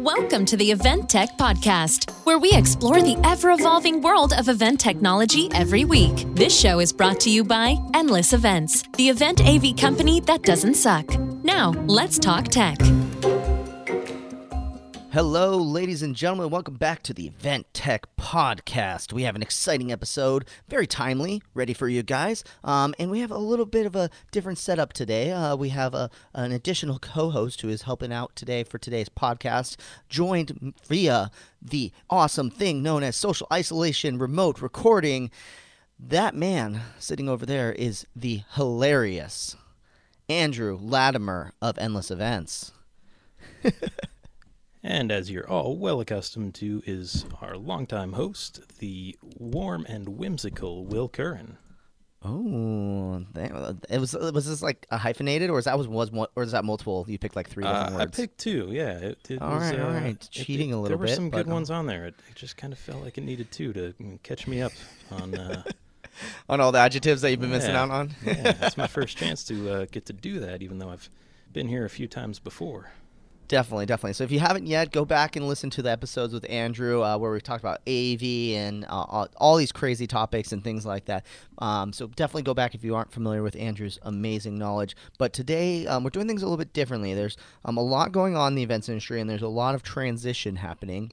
Welcome to the Event Tech Podcast, where we explore the ever evolving world of event technology every week. This show is brought to you by Endless Events, the event AV company that doesn't suck. Now, let's talk tech. Hello, ladies and gentlemen. Welcome back to the Event Tech Podcast. We have an exciting episode, very timely, ready for you guys. Um, and we have a little bit of a different setup today. Uh, we have a, an additional co host who is helping out today for today's podcast, joined via the awesome thing known as social isolation remote recording. That man sitting over there is the hilarious Andrew Latimer of Endless Events. And as you're all well accustomed to, is our longtime host, the warm and whimsical Will Curran. Oh, it was was this like a hyphenated, or is that was was or is that multiple? You picked like three different uh, words. I picked two. Yeah. It, it all was, right, uh, all right. Cheating it- a little bit. There were some good um, ones on there. It, it just kind of felt like it needed two to catch me up on. Uh, on all the adjectives that you've been missing out on. yeah, it's my first chance to uh, get to do that, even though I've been here a few times before. Definitely, definitely. So if you haven't yet, go back and listen to the episodes with Andrew uh, where we talked about AV and uh, all, all these crazy topics and things like that. Um, so definitely go back if you aren't familiar with Andrew's amazing knowledge. But today um, we're doing things a little bit differently. There's um, a lot going on in the events industry, and there's a lot of transition happening.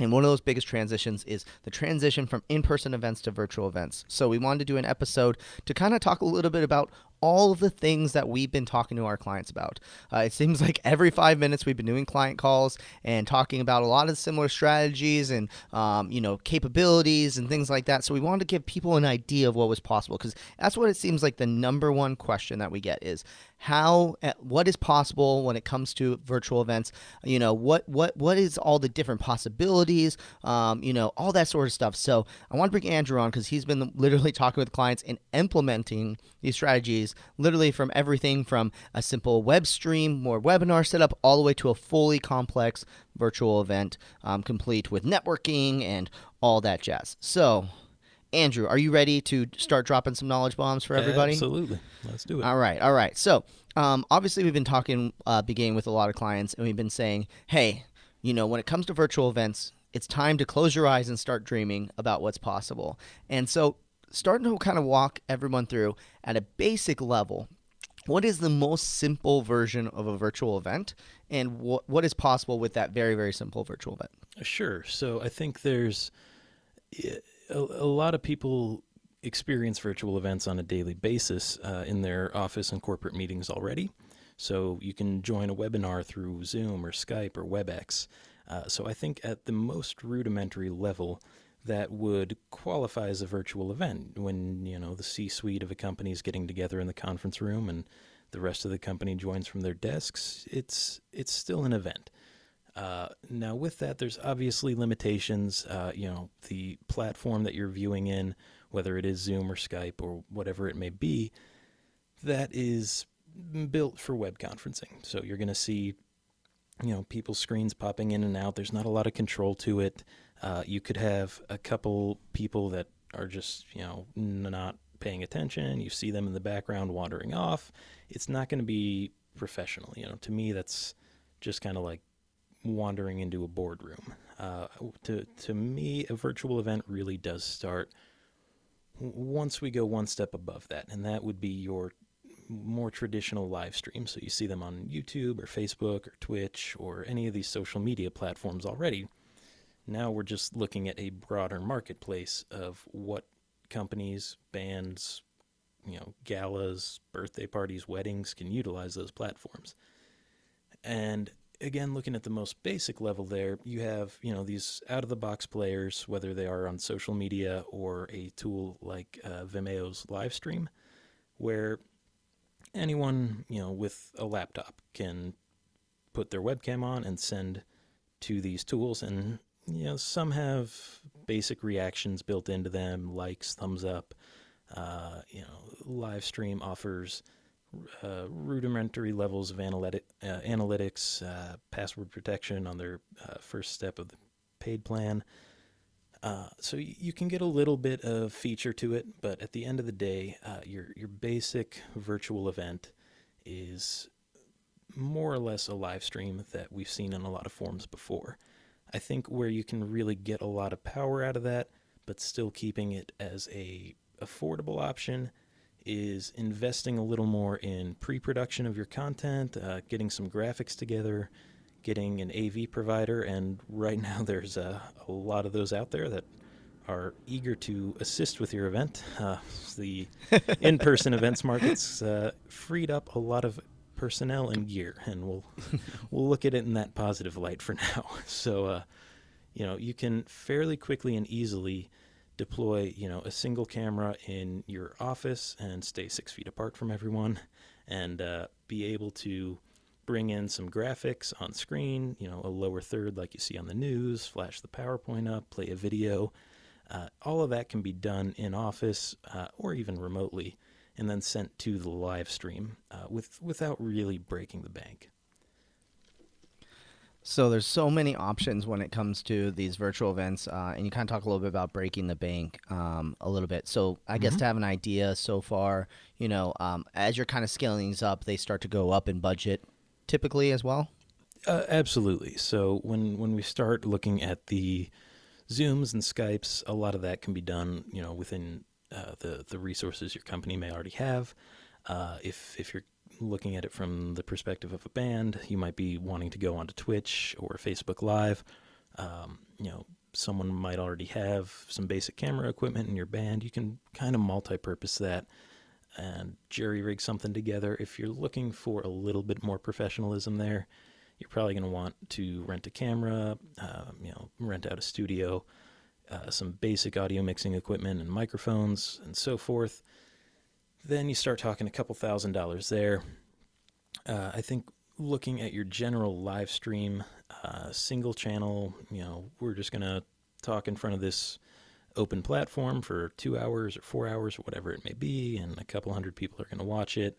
And one of those biggest transitions is the transition from in person events to virtual events. So, we wanted to do an episode to kind of talk a little bit about all of the things that we've been talking to our clients about. Uh, it seems like every five minutes we've been doing client calls and talking about a lot of similar strategies and um, you know capabilities and things like that. So we wanted to give people an idea of what was possible because that's what it seems like the number one question that we get is how uh, what is possible when it comes to virtual events. You know what what what is all the different possibilities. Um, you know all that sort of stuff. So I want to bring Andrew on because he's been literally talking with clients and implementing these strategies literally from everything from a simple web stream more webinar setup all the way to a fully complex virtual event um, complete with networking and all that jazz. So, Andrew, are you ready to start dropping some knowledge bombs for everybody? Absolutely. Let's do it. All right, all right. So, um, obviously, we've been talking, uh, beginning with a lot of clients, and we've been saying, hey, you know, when it comes to virtual events, it's time to close your eyes and start dreaming about what's possible. And so, starting to kind of walk everyone through at a basic level, what is the most simple version of a virtual event, and what what is possible with that very very simple virtual event? Sure. So I think there's a, a lot of people experience virtual events on a daily basis uh, in their office and corporate meetings already. So you can join a webinar through Zoom or Skype or WebEx. Uh, so I think at the most rudimentary level, that would qualify as a virtual event when you know the C-suite of a company is getting together in the conference room and the rest of the company joins from their desks. It's it's still an event. Uh, now, with that, there's obviously limitations. Uh, you know, the platform that you're viewing in, whether it is Zoom or Skype or whatever it may be, that is built for web conferencing. So you're going to see, you know, people's screens popping in and out. There's not a lot of control to it. Uh, you could have a couple people that are just, you know, not paying attention. You see them in the background wandering off. It's not going to be professional. You know, to me, that's just kind of like wandering into a boardroom. Uh, to to me, a virtual event really does start once we go one step above that, and that would be your more traditional live stream. So you see them on YouTube or Facebook or Twitch or any of these social media platforms already. Now we're just looking at a broader marketplace of what companies, bands, you know, galas, birthday parties, weddings can utilize those platforms. And again, looking at the most basic level there, you have, you know, these out of the box players, whether they are on social media or a tool like uh, Vimeo's live stream, where anyone, you know, with a laptop can put their webcam on and send to these tools and you know some have basic reactions built into them likes thumbs up uh, you know live stream offers uh, rudimentary levels of analytic, uh, analytics uh, password protection on their uh, first step of the paid plan uh, so you can get a little bit of feature to it but at the end of the day uh, your your basic virtual event is more or less a live stream that we've seen in a lot of forms before. I think where you can really get a lot of power out of that, but still keeping it as a affordable option is investing a little more in pre-production of your content, uh, getting some graphics together, getting an AV provider, and right now there's a, a lot of those out there that are eager to assist with your event. Uh, the in-person events markets uh, freed up a lot of personnel and gear, and we'll we'll look at it in that positive light for now. So, uh, you know, you can fairly quickly and easily deploy, you know, a single camera in your office and stay six feet apart from everyone, and uh, be able to bring in some graphics on screen, you know, a lower third like you see on the news, flash the PowerPoint up, play a video. Uh, all of that can be done in office uh, or even remotely and then sent to the live stream uh, with without really breaking the bank. So there's so many options when it comes to these virtual events, uh, and you kind of talk a little bit about breaking the bank um, a little bit. So I guess Mm-hmm. to have an idea so far, you know, um, as you're kind of scaling these up, they start to go up in budget, typically as well. Uh, absolutely. So when when we start looking at the Zooms and Skypes, a lot of that can be done, you know, within uh, the the resources your company may already have. Uh, if if you're looking at it from the perspective of a band, you might be wanting to go onto Twitch or Facebook Live. Um, you know, someone might already have some basic camera equipment in your band. You can kind of multi-purpose that and jury rig something together. If you're looking for a little bit more professionalism there, you're probably going to want to rent a camera, um, you know, rent out a studio, uh, some basic audio mixing equipment and microphones and so forth. Then you start talking a couple thousand dollars there. Uh, I think looking at your general live stream, uh, single channel, you know, we're just going to talk in front of this open platform for two hours or four hours or whatever it may be, and a couple hundred people are going to watch it.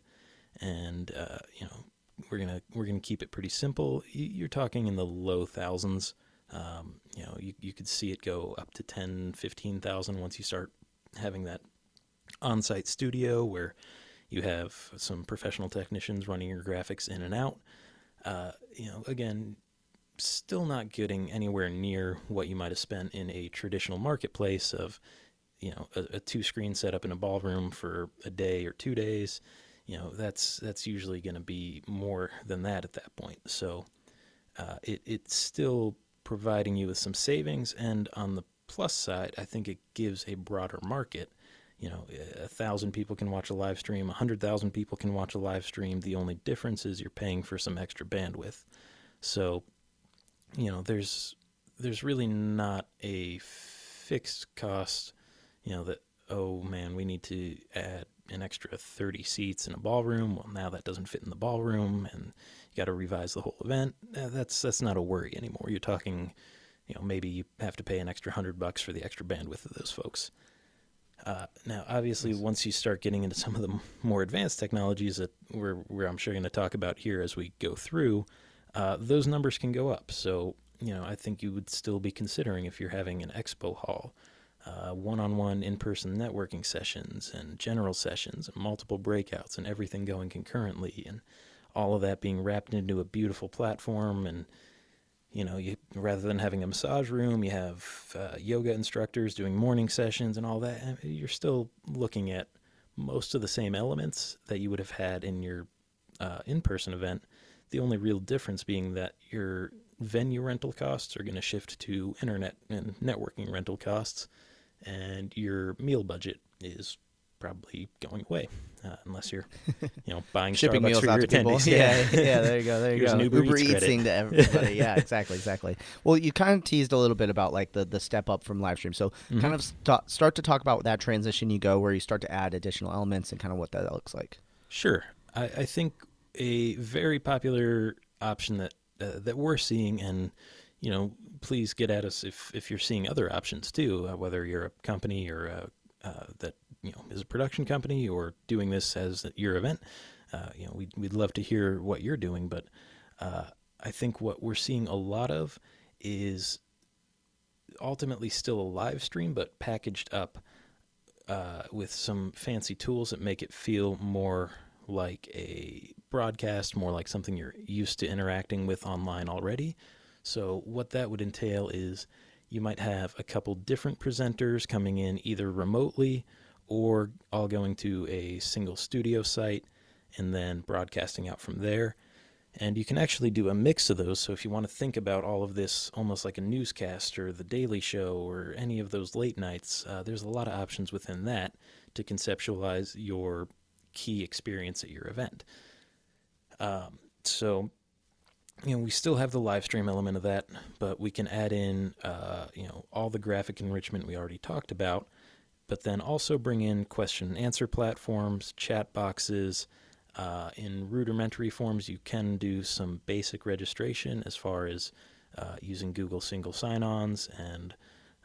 And, uh, you know, we're gonna we're gonna keep it pretty simple. You're talking in the low thousands. Um, you know, you you could see it go up to 10, 15,000 once you start having that on-site studio where you have some professional technicians running your graphics in and out. Uh, you know, again, still not getting anywhere near what you might have spent in a traditional marketplace of, you know, a, a two-screen setup in a ballroom for a day or two days. You know that's that's usually going to be more than that at that point. So uh, it, it's still providing you with some savings. And on the plus side i think it gives a broader market you know a thousand people can watch a live stream a hundred thousand people can watch a live stream. The only difference is you're paying for some extra bandwidth. So you know there's there's really not a fixed cost you know that oh man we need to add an extra 30 seats in a ballroom. Well now that doesn't fit in the ballroom and you got to revise the whole event. Uh, that's that's not a worry anymore. You're talking you know maybe you have to pay an extra 100 bucks for the extra bandwidth of those folks uh, now obviously once you start getting into some of the more advanced technologies that we're, we're i'm sure going to talk about here as we go through uh, those numbers can go up. So you know i think you would still be considering if you're having an expo hall uh, one-on-one in-person networking sessions and general sessions and multiple breakouts and everything going concurrently and all of that being wrapped into a beautiful platform and you know you rather than having a massage room you have uh, yoga instructors doing morning sessions and all that you're still looking at most of the same elements that you would have had in your uh, in-person event. The only real difference being that your venue rental costs are going to shift to internet and networking rental costs and your meal budget is probably going away uh, unless you're you know buying Shipping Starbucks meals for out your to people. attendees Yeah, yeah, there you go. There you Here's go. an Uber Eats Eats thing to everybody. yeah, exactly, exactly. Well, you kind of teased a little bit about like the the step up from live stream. So Mm-hmm. kind of st- start to talk about that transition you go where you start to add additional elements and kind of what that looks like. Sure. I, I think a very popular option that uh, that we're seeing, and you know, please get at us if if you're seeing other options too, uh, whether you're a company or uh uh, that you know is a production company or doing this as your event. Uh, you know, we'd we'd love to hear what you're doing, but uh, I think what we're seeing a lot of is ultimately still a live stream, but packaged up uh, with some fancy tools that make it feel more like a broadcast, more like something you're used to interacting with online already. So, what that would entail is you might have a couple different presenters coming in either remotely or all going to a single studio site and then broadcasting out from there. And you can actually do a mix of those. So if you want to think about all of this almost like a newscast or the Daily Show or any of those late nights, uh, there's a lot of options within that to conceptualize your key experience at your event. Um, so, you know, we still have the live stream element of that, but we can add in, uh, you know, all the graphic enrichment we already talked about, but then also bring in question and answer platforms, chat boxes, uh, in rudimentary forms, you can do some basic registration as far as uh, using Google single sign-ons and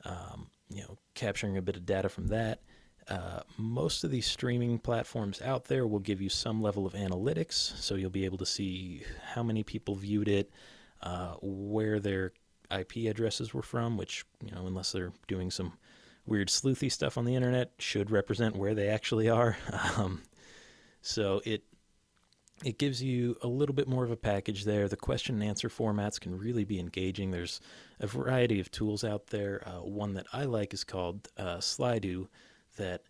um, you know capturing a bit of data from that. Uh, most of these streaming platforms out there will give you some level of analytics, so you'll be able to see how many people viewed it, uh, where their IP addresses were from, which you know unless they're doing some weird sleuthy stuff on the internet, should represent where they actually are. Um, so it it gives you a little bit more of a package there. The question and answer formats can really be engaging. There's a variety of tools out there. Uh, one that I like is called uh, Slido that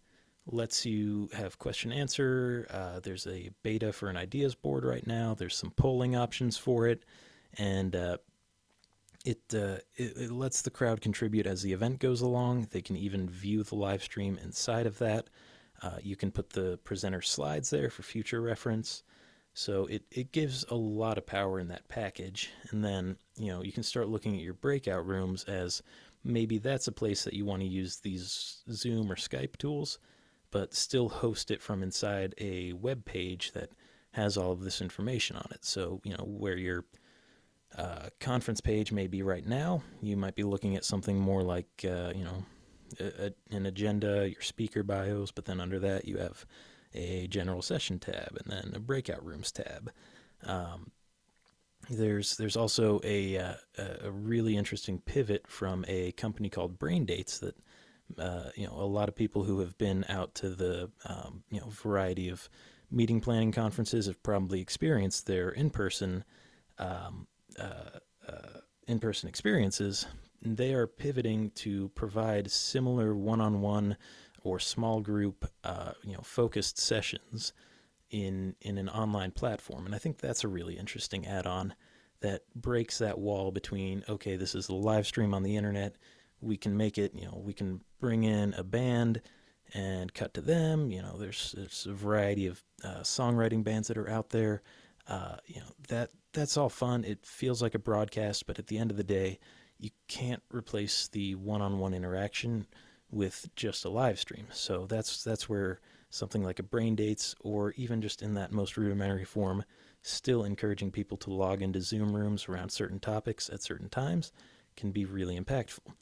lets you have question answer. Uh, there's a beta for an ideas board right now. There's some polling options for it, and uh, it, uh, it, it lets the crowd contribute as the event goes along. They can even view the live stream inside of that. Uh, you can put the presenter slides there for future reference. So it, it gives a lot of power in that package. And then, you know, you can start looking at your breakout rooms as maybe that's a place that you want to use these Zoom or Skype tools, but still host it from inside a web page that has all of this information on it. So, you know, where your uh, conference page may be right now, you might be looking at something more like, uh, you know, a, a, an agenda, your speaker bios, but then under that you have a general session tab, and then a breakout rooms tab. Um, there's there's also a uh, a really interesting pivot from a company called Brain Dates that uh, you know a lot of people who have been out to the um, you know variety of meeting planning conferences have probably experienced their in-person um, uh, uh in-person experiences. They are pivoting to provide similar one-on-one or small group, uh, you know, focused sessions in in an online platform, and I think that's a really interesting add-on that breaks that wall between okay, this is a live stream on the internet. We can make it, you know, we can bring in a band and cut to them. You know, there's there's a variety of uh, songwriting bands that are out there. Uh, you know that that's all fun. It feels like a broadcast, but at the end of the day, you can't replace the one-on-one interaction with just a live stream. So that's that's where something like a brain dates or even just in that most rudimentary form, still encouraging people to log into Zoom rooms around certain topics at certain times can be really impactful.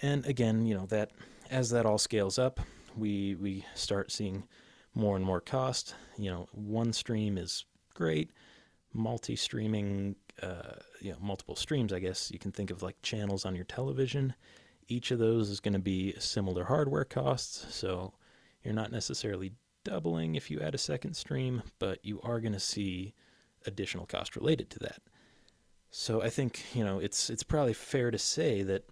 And again, you know, that as that all scales up, we we start seeing more and more cost. You know, one stream is great. Multi-streaming, uh, you know, multiple streams. I guess you can think of like channels on your television each of those is going to be similar hardware costs, so you're not necessarily doubling if you add a second stream, but you are going to see additional cost related to that. So I think, you know, it's it's probably fair to say that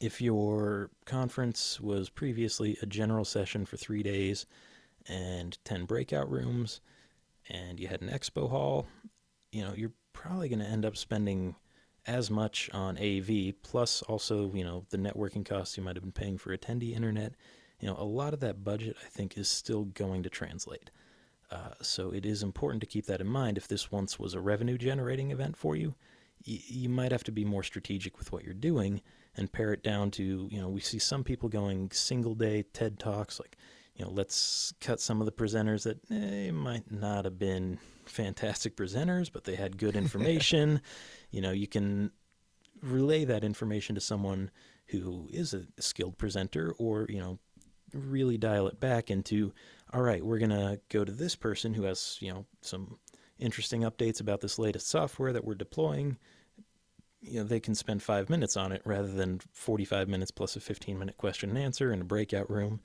if your conference was previously a general session for 3 days and 10 breakout rooms and you had an expo hall, you know, you're probably going to end up spending as much on AV, plus also, you know, the networking costs you might have been paying for attendee internet. You know, a lot of that budget, I think, is still going to translate. Uh, so it is important to keep that in mind. If this once was a revenue generating event for you, you might have to be more strategic with what you're doing and pare it down to, you know, we see some people going single day TED Talks, like, you know, let's cut some of the presenters that eh, might not have been fantastic presenters, but they had good information. you know, you can relay that information to someone who is a skilled presenter or, you know, really dial it back into, all right, we're going to go to this person who has, you know, some interesting updates about this latest software that we're deploying. You know, they can spend five minutes on it rather than 45 minutes plus a 15 minute question and answer in a breakout room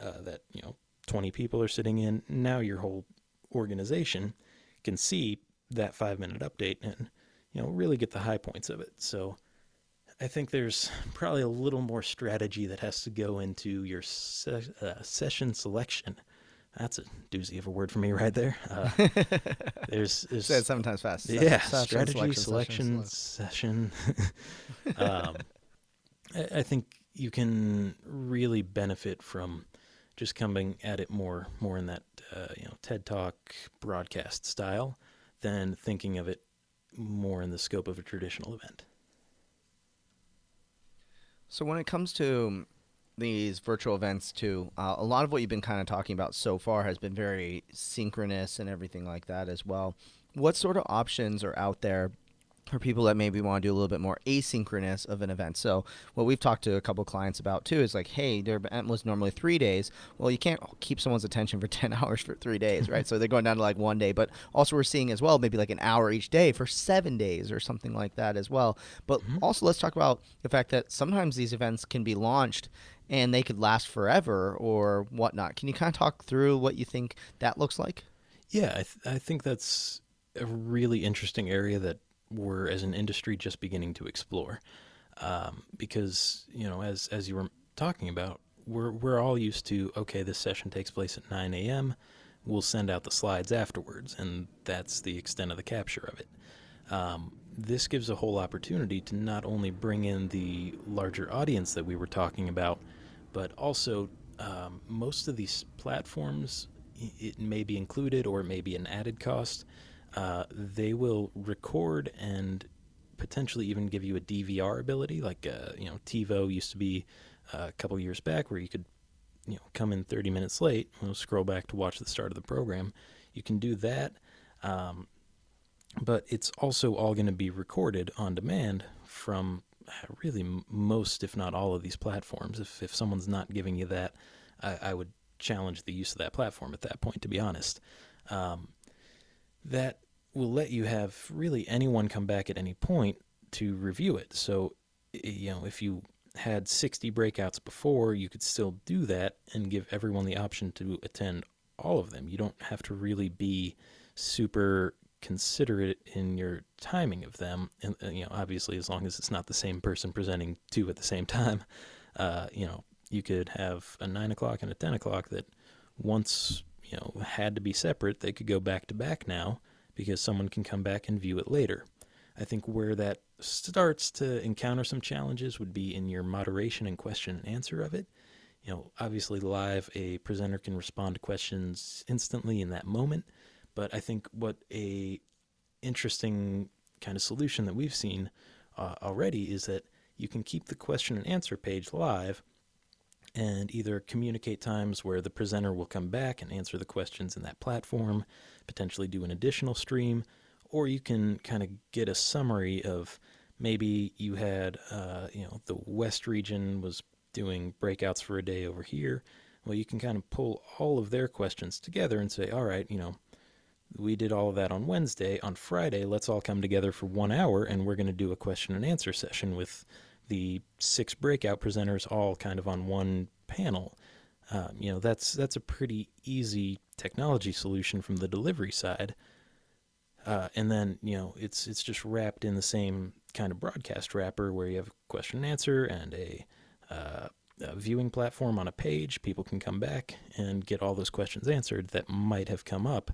uh, that, you know, 20 people are sitting in. Now your whole organization can see that five minute update and you know really get the high points of it. So I think there's probably a little more strategy that has to go into your se- uh, session selection. That's a doozy of a word for me right there. Uh, there's, there's Say it seven times fast. yeah, Session, strategy, selection, selection, session. um, I, I think you can really benefit from just coming at it more, more in that uh, you know TED Talk broadcast style, than thinking of it more in the scope of a traditional event. So when it comes to these virtual events too, uh, a lot of what you've been kind of talking about so far has been very synchronous and everything like that as well. What sort of options are out there for people that maybe want to do a little bit more asynchronous of an event. So what we've talked to a couple clients about too is like, hey, their event was normally three days. Well, you can't keep someone's attention for ten hours for three days, right? so they're going down to like one day. But also we're seeing as well maybe like an hour each day for seven days or something like that as well. But mm-hmm. also let's talk about the fact that sometimes these events can be launched and they could last forever or whatnot. Can you kind of talk through what you think that looks like? Yeah, I, th- I think that's a really interesting area that we're as an industry just beginning to explore, um, because you know, as as you were talking about, we're we're all used to okay, this session takes place at 9 a.m. We'll send out the slides afterwards, and that's the extent of the capture of it. Um, this gives a whole opportunity to not only bring in the larger audience that we were talking about, but also um, most of these platforms, it may be included or it may be an added cost uh, they will record and potentially even give you a DVR ability. Like uh, you know, TiVo used to be uh, a couple years back where you could you know come in 30 minutes late, and scroll back to watch the start of the program. You can do that. Um, but it's also all going to be recorded on demand from uh, really most, if not all, of these platforms. If if someone's not giving you that, I, I would challenge the use of that platform at that point. To be honest, um, that will let you have really anyone come back at any point to review it. So, you know, if you had 60 breakouts before, you could still do that and give everyone the option to attend all of them. You don't have to really be super considerate in your timing of them. And, you know, obviously, as long as it's not the same person presenting two at the same time, uh, you know, you could have a nine o'clock and a 10 o'clock that once, you know, had to be separate, they could go back to back now because someone can come back and view it later. I think where that starts to encounter some challenges would be in your moderation and question and answer of it. You know, obviously live a presenter can respond to questions instantly in that moment, but I think what a interesting kind of solution that we've seen uh, already is that you can keep the question and answer page live and either communicate times where the presenter will come back and answer the questions in that platform, potentially do an additional stream, or you can kind of get a summary of maybe you had, uh, you know, the West region was doing breakouts for a day over here. Well, you can kind of pull all of their questions together and say, all right, you know, we did all of that on Wednesday. On Friday, let's all come together for one hour and we're going to do a question and answer session with the six breakout presenters all kind of on one panel. Um, you know, that's that's a pretty easy technology solution from the delivery side. Uh, and then you know it's it's just wrapped in the same kind of broadcast wrapper where you have a question and answer and a, uh, a viewing platform on a page. People can come back and get all those questions answered that might have come up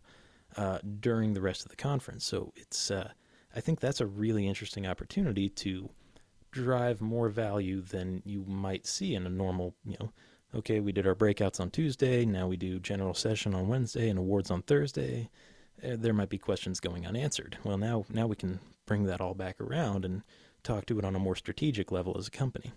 uh, during the rest of the conference. So it's uh, I think that's a really interesting opportunity to drive more value than you might see in a normal, you know, okay, we did our breakouts on Tuesday, now we do general session on Wednesday and awards on Thursday. Uh, there might be questions going unanswered. Well, now now we can bring that all back around and talk to it on a more strategic level as a company.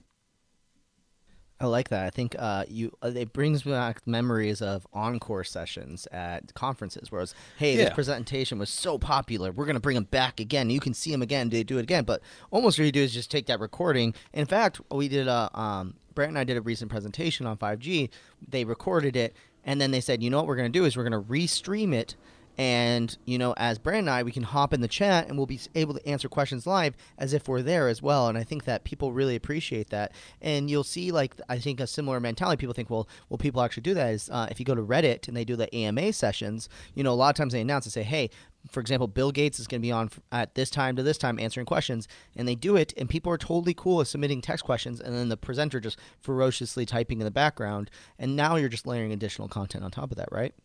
I like that. I think uh, you uh, it brings back memories of encore sessions at conferences, where it's, hey, Yeah. this presentation was so popular, we're gonna bring them back again. You can see them again. They do it again, but almost what you do is just take that recording. In fact, we did a um, Brent and I did a recent presentation on 5G. They recorded it, and then they said, you know what we're gonna do is we're gonna restream it And, you know, as Brandon and I, we can hop in the chat and we'll be able to answer questions live as if we're there as well. And I think that people really appreciate that. And you'll see, like, I think a similar mentality. People think, well, well, people actually do that is uh, if you go to Reddit and they do the AMA sessions, you know, a lot of times they announce and say, hey, for example, Bill Gates is going to be on at this time to this time answering questions, and they do it, and people are totally cool with submitting text questions, and then the presenter just ferociously typing in the background, and now you're just layering additional content on top of that, right?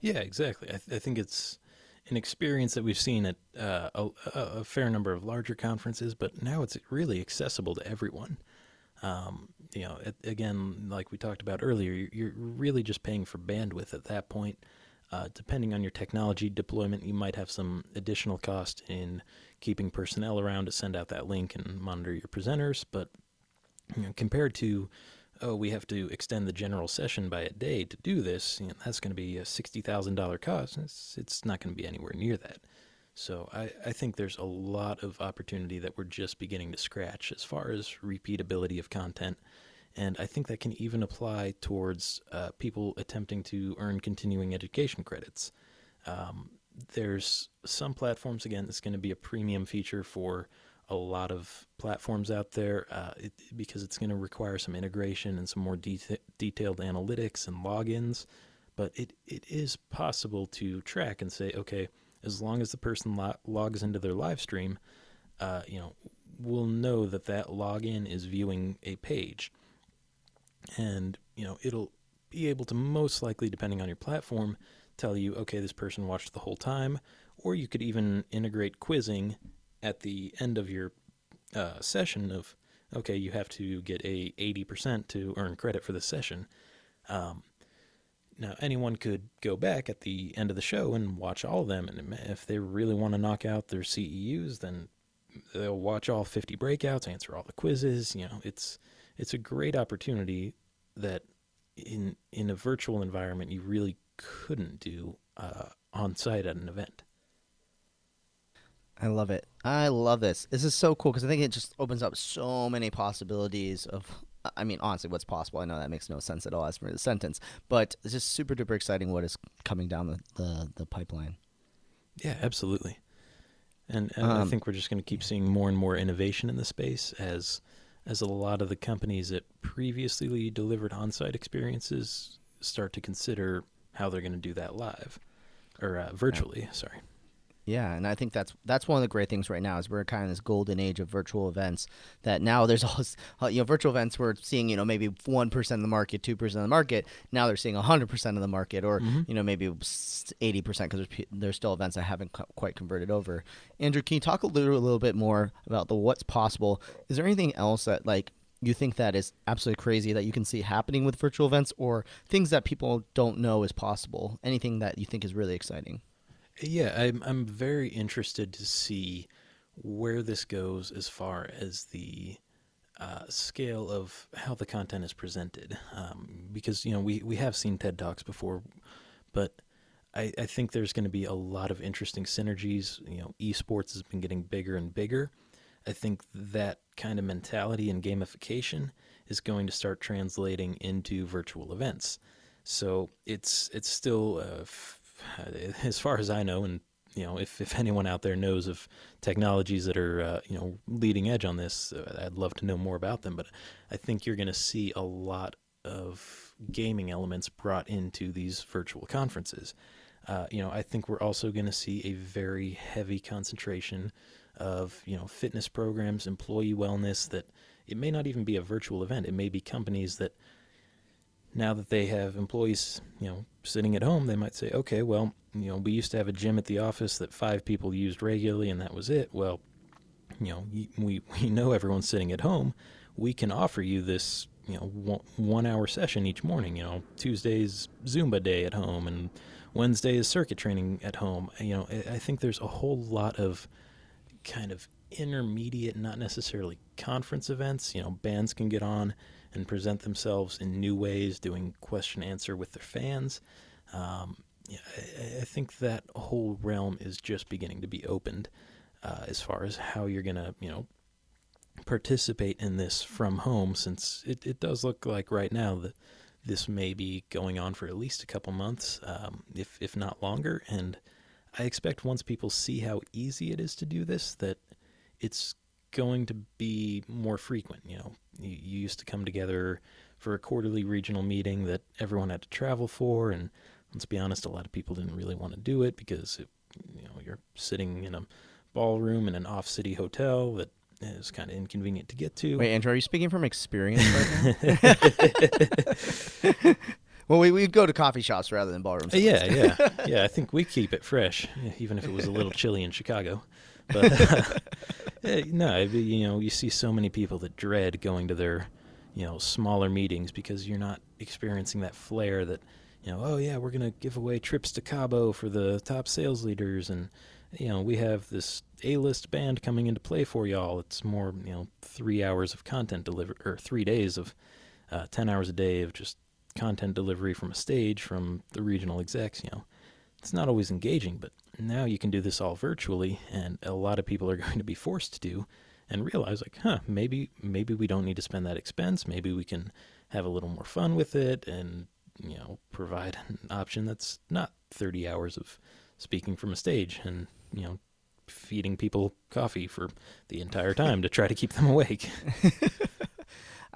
Yeah, exactly. I, th- I think it's an experience that we've seen at uh, a, a, fair number of larger conferences, but now it's really accessible to everyone. Um, you know, it, again, like we talked about earlier, you're really just paying for bandwidth at that point. Uh, depending on your technology deployment, you might have some additional cost in keeping personnel around to send out that link and monitor your presenters. But you know, compared to, oh, we have to extend the general session by a day to do this, you know, that's going to be a sixty thousand dollar cost. It's it's not going to be anywhere near that. So I, I think there's a lot of opportunity that we're just beginning to scratch as far as repeatability of content and I think that can even apply towards uh, people attempting to earn continuing education credits. Um, there's some platforms, again, it's going to be a premium feature for a lot of platforms out there uh, it, because it's going to require some integration and some more de- detailed analytics and logins. But it, it is possible to track and say, okay, as long as the person lo- logs into their live stream, uh, you know, we'll know that that login is viewing a page and you know it'll be able to most likely depending on your platform tell you okay this person watched the whole time or you could even integrate quizzing at the end of your uh, session of okay you have to get a 80% to earn credit for this session um, now anyone could go back at the end of the show and watch all of them and if they really want to knock out their CEUs then they'll watch all 50 breakouts answer all the quizzes you know it's it's a great opportunity that in in a virtual environment you really couldn't do uh, on site at an event. I love it. I love this. This is so cool because I think it just opens up so many possibilities of. I mean, honestly, what's possible? I know that makes no sense at all as for the sentence, but it's just super duper exciting what is coming down the the, the pipeline. Yeah, absolutely. And, and um, I think we're just going to keep seeing more and more innovation in the space as as a lot of the companies that previously delivered on-site experiences start to consider how they're going to do that live or uh, virtually. Yeah. Sorry. Yeah, and I think that's that's one of the great things right now is we're kind of this golden age of virtual events. That now there's all this, you know virtual events we're seeing you know maybe one percent of the market, two percent of the market. Now they're seeing hundred percent of the market, or mm-hmm. you know maybe eighty percent because there's, there's still events that haven't quite converted over. Andrew, can you talk a little a little bit more about the what's possible? Is there anything else that like you think that is absolutely crazy that you can see happening with virtual events, or things that people don't know is possible? Anything that you think is really exciting? Yeah, I'm I'm very interested to see where this goes as far as the uh, scale of how the content is presented, um, because you know we we have seen TED talks before, but I, I think there's going to be a lot of interesting synergies. You know, esports has been getting bigger and bigger. I think that kind of mentality and gamification is going to start translating into virtual events. So it's it's still uh, as far as I know, and you know, if, if anyone out there knows of technologies that are uh, you know leading edge on this, uh, I'd love to know more about them. But I think you're going to see a lot of gaming elements brought into these virtual conferences. Uh, you know, I think we're also going to see a very heavy concentration of you know fitness programs, employee wellness. That it may not even be a virtual event. It may be companies that now that they have employees, you know, sitting at home, they might say, okay, well, you know, we used to have a gym at the office that five people used regularly, and that was it. Well, you know, we we know everyone's sitting at home. We can offer you this, you know, one, hour session each morning. You know, Tuesday's Zumba day at home, and Wednesday is circuit training at home. You know, I think there's a whole lot of kind of intermediate, not necessarily conference events. You know, bands can get on and present themselves in new ways, doing question answer with their fans. Um, yeah, I, I, think that whole realm is just beginning to be opened uh, as far as how you're to, you know, participate in this from home, since it, it does look like right now that this may be going on for at least a couple months, um, if if not longer. And I expect once people see how easy it is to do this, that it's going to be more frequent. You know, you, you used to come together for a quarterly regional meeting that everyone had to travel for, and let's be honest, a lot of people didn't really want to do it because it, you know you're sitting in a ballroom in an off-city hotel that is kind of inconvenient to get to. Wait, Andrew, are you speaking from experience right now? well, we we go to coffee shops rather than ballrooms. Yeah, yeah, yeah. I think we keep it fresh, even if it was a little chilly in Chicago. But uh, no, you know, you see so many people that dread going to their, you know, smaller meetings because you're not experiencing that flair that, you know, oh yeah, we're gonna give away trips to Cabo for the top sales leaders, and you know, we have this A-list band coming into play for y'all. It's more, you know, three hours of content delivery or three days of, uh, ten hours a day of just content delivery from a stage from the regional execs. You know, it's not always engaging, but now you can do this all virtually, and a lot of people are going to be forced to do, and realize like, huh, maybe maybe we don't need to spend that expense. Maybe we can have a little more fun with it, and you know, provide an option that's not 30 hours of speaking from a stage and you know feeding people coffee for the entire time to try to keep them awake.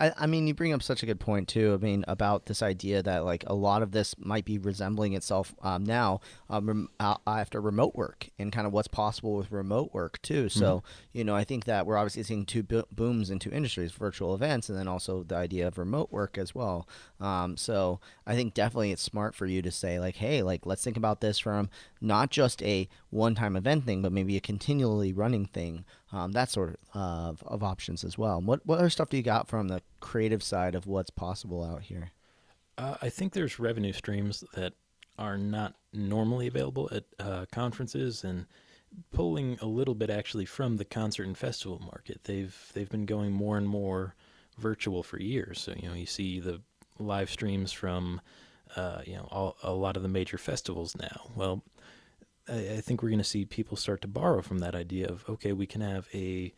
I, I mean, you bring up such a good point too. I mean, about this idea that like a lot of this might be resembling itself um, now um, uh, after remote work and kind of what's possible with remote work too. So mm-hmm. you know, I think that we're obviously seeing two bo- booms in two industries: virtual events, and then also the idea of remote work as well. Um, so I think definitely it's smart for you to say like, hey, like let's think about this from not just a one-time event thing, but maybe a continually running thing um, that sort of, of options as well. What what other stuff do you got from the creative side of what's possible out here? Uh, I think there's revenue streams that are not normally available at uh, conferences and pulling a little bit actually from the concert and festival market. They've they've been going more and more virtual for years. So you know you see the live streams from uh, you know all, a lot of the major festivals now. Well, I, I think we're going to see people start to borrow from that idea of okay, we can have a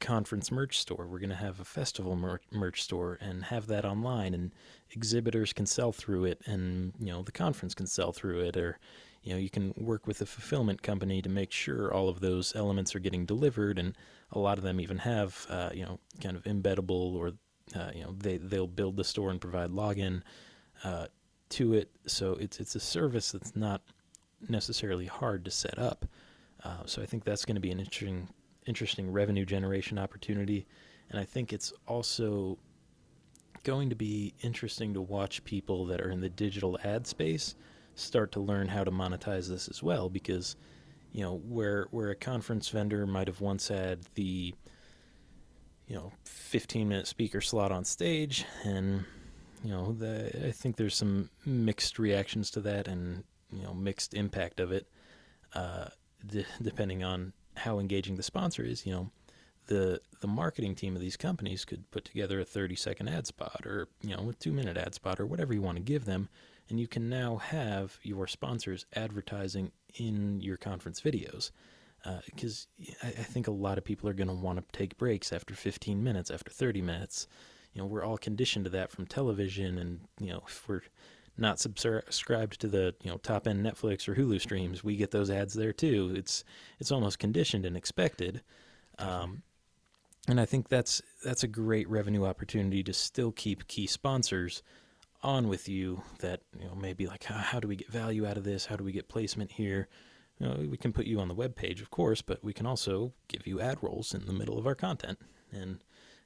conference merch store. We're going to have a festival mer- merch store and have that online, and exhibitors can sell through it, and you know the conference can sell through it, or you know you can work with a fulfillment company to make sure all of those elements are getting delivered, and a lot of them even have uh, you know kind of embeddable or uh, you know they they'll build the store and provide login uh, to it. So it's it's a service that's not necessarily hard to set up. Uh, so I think that's going to be an interesting, interesting revenue generation opportunity, and I think it's also going to be interesting to watch people that are in the digital ad space start to learn how to monetize this as well because you know where where a conference vendor might have once had the you know 15 minute speaker slot on stage and you know the, I think there's some mixed reactions to that and you know mixed impact of it, uh, depending on how engaging the sponsor is. You know, the the marketing team of these companies could put together a 30 second ad spot or you know a two minute ad spot or whatever you want to give them, and you can now have your sponsors advertising in your conference videos. Because uh, I, I think a lot of people are going to want to take breaks after 15 minutes, after 30 minutes. You know, we're all conditioned to that from television, and you know, if we're not subscribed to the you know top end Netflix or Hulu streams, we get those ads there too. It's it's almost conditioned and expected, um, and I think that's that's a great revenue opportunity to still keep key sponsors on with you. That you know maybe like how, how do we get value out of this? How do we get placement here? You know, we can put you on the web page, of course, but we can also give you ad rolls in the middle of our content and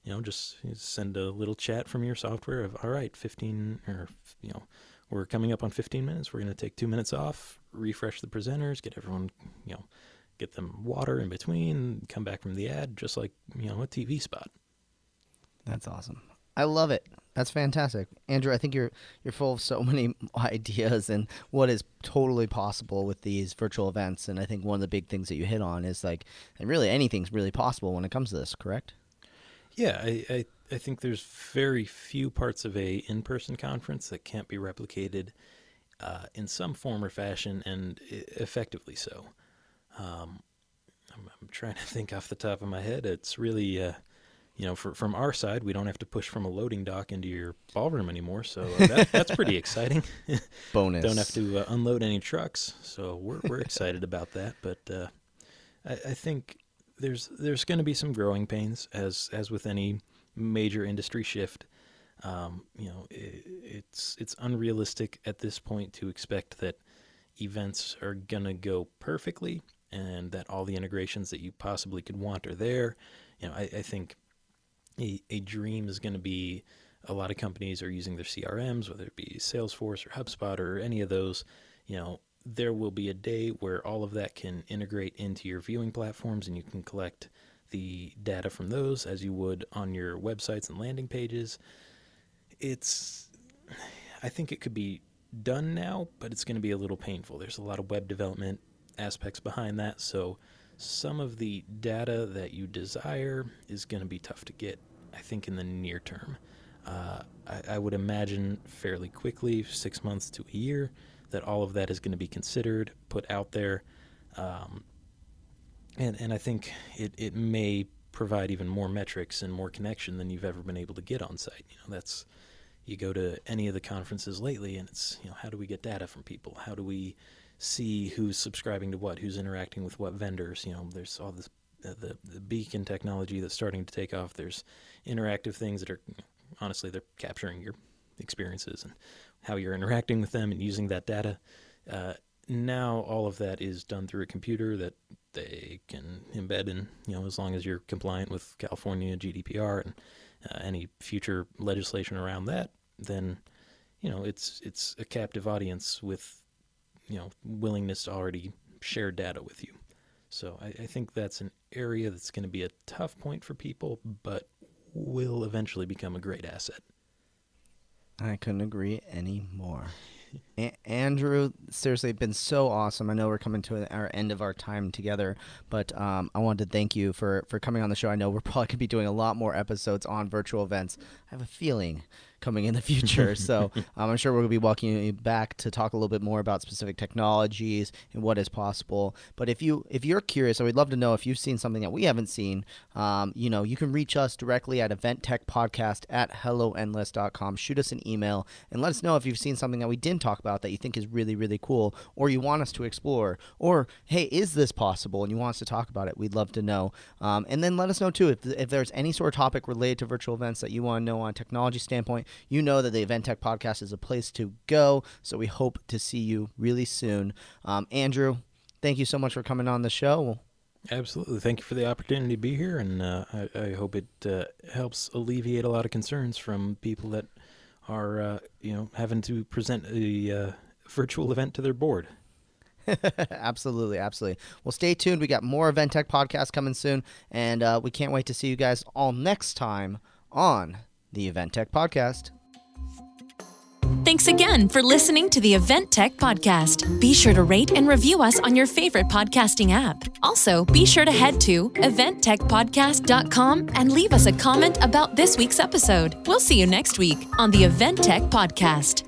you know just send a little chat from your software of all right 15 or you know we're coming up on 15 minutes. We're going to take two minutes off, refresh the presenters, get everyone, you know, get them water in between, come back from the ad, just like, you know, a TV spot. That's awesome. I love it. That's fantastic, Andrew. I think you're you're full of so many ideas and what is totally possible with these virtual events. And I think one of the big things that you hit on is like, and really anything's really possible when it comes to this. Correct? Yeah, I, I I think there's very few parts of a in-person conference that can't be replicated uh, in some form or fashion, and effectively so. Um, I'm, I'm, trying to think off the top of my head. It's really, uh, you know, for, from our side, we don't have to push from a loading dock into your ballroom anymore. So uh, that, that's pretty exciting. Bonus. don't have to uh, unload any trucks. So we're, we're excited about that. But uh, I, I think there's there's going to be some growing pains as as with any major industry shift. Um, you know, it, it's it's unrealistic at this point to expect that events are gonna go perfectly and that all the integrations that you possibly could want are there. You know, I, I think a, a dream is going to be a lot of companies are using their CRMs, whether it be Salesforce or HubSpot or any of those. You know, there will be a day where all of that can integrate into your viewing platforms and you can collect the data from those as you would on your websites and landing pages. It's, I think it could be done now, but it's going to be a little painful. There's a lot of web development aspects behind that. So some of the data that you desire is going to be tough to get, I think, in the near term. Uh, I, I, would imagine fairly quickly, six months to a year, that all of that is going to be considered, put out there. Um, and, and I think it, it may provide even more metrics and more connection than you've ever been able to get on site. You know, that's you go to any of the conferences lately and it's you know how do we get data from people? How do we see who's subscribing to what? Who's interacting with what vendors? You know there's all this uh, the, the beacon technology that's starting to take off. There's interactive things that are honestly they're capturing your experiences and how you're interacting with them and using that data. Uh, now all of that is done through a computer that they can embed in you know as long as you're compliant with california gdpr and uh, any future legislation around that then you know it's it's a captive audience with you know willingness to already share data with you. So I, I think that's an area that's going to be a tough point for people, but will eventually become a great asset. I couldn't agree any more. A- Andrew, seriously, been so awesome. I know we're coming to our end of our time together, but um, I wanted to thank you for for coming on the show. I know we're probably going to be doing a lot more episodes on virtual events. I have a feeling coming in the future. so um, I'm sure we're going to be walking you back to talk a little bit more about specific technologies and what is possible. But if you if you're curious, I would love to know if you've seen something that we haven't seen. Um, you know, you can reach us directly at eventtechpodcast at helloendless.com. Shoot us an email and let us know if you've seen something that we didn't talk about that you think is really really cool, or you want us to explore, or hey, is this possible? And you want us to talk about it. We'd love to know. Um, and then let us know too if if there's any sort of topic related to virtual events that you want to know on a technology standpoint you know that the Event Tech podcast is a place to go. So we hope to see you really soon. Um, Andrew, thank you so much for coming on the show. Absolutely. Thank you for the opportunity to be here, and uh, I, I, hope it uh, helps alleviate a lot of concerns from people that are, uh, you know, having to present a uh, virtual event to their board. absolutely, absolutely. Well, stay tuned. We got more Event Tech podcast coming soon, and uh, we can't wait to see you guys all next time on the Event Tech podcast. Thanks again for listening to the Event Tech Podcast. Be sure to rate and review us on your favorite podcasting app. Also, be sure to head to eventtechpodcast.com and leave us a comment about this week's episode. We'll see you next week on the Event Tech Podcast.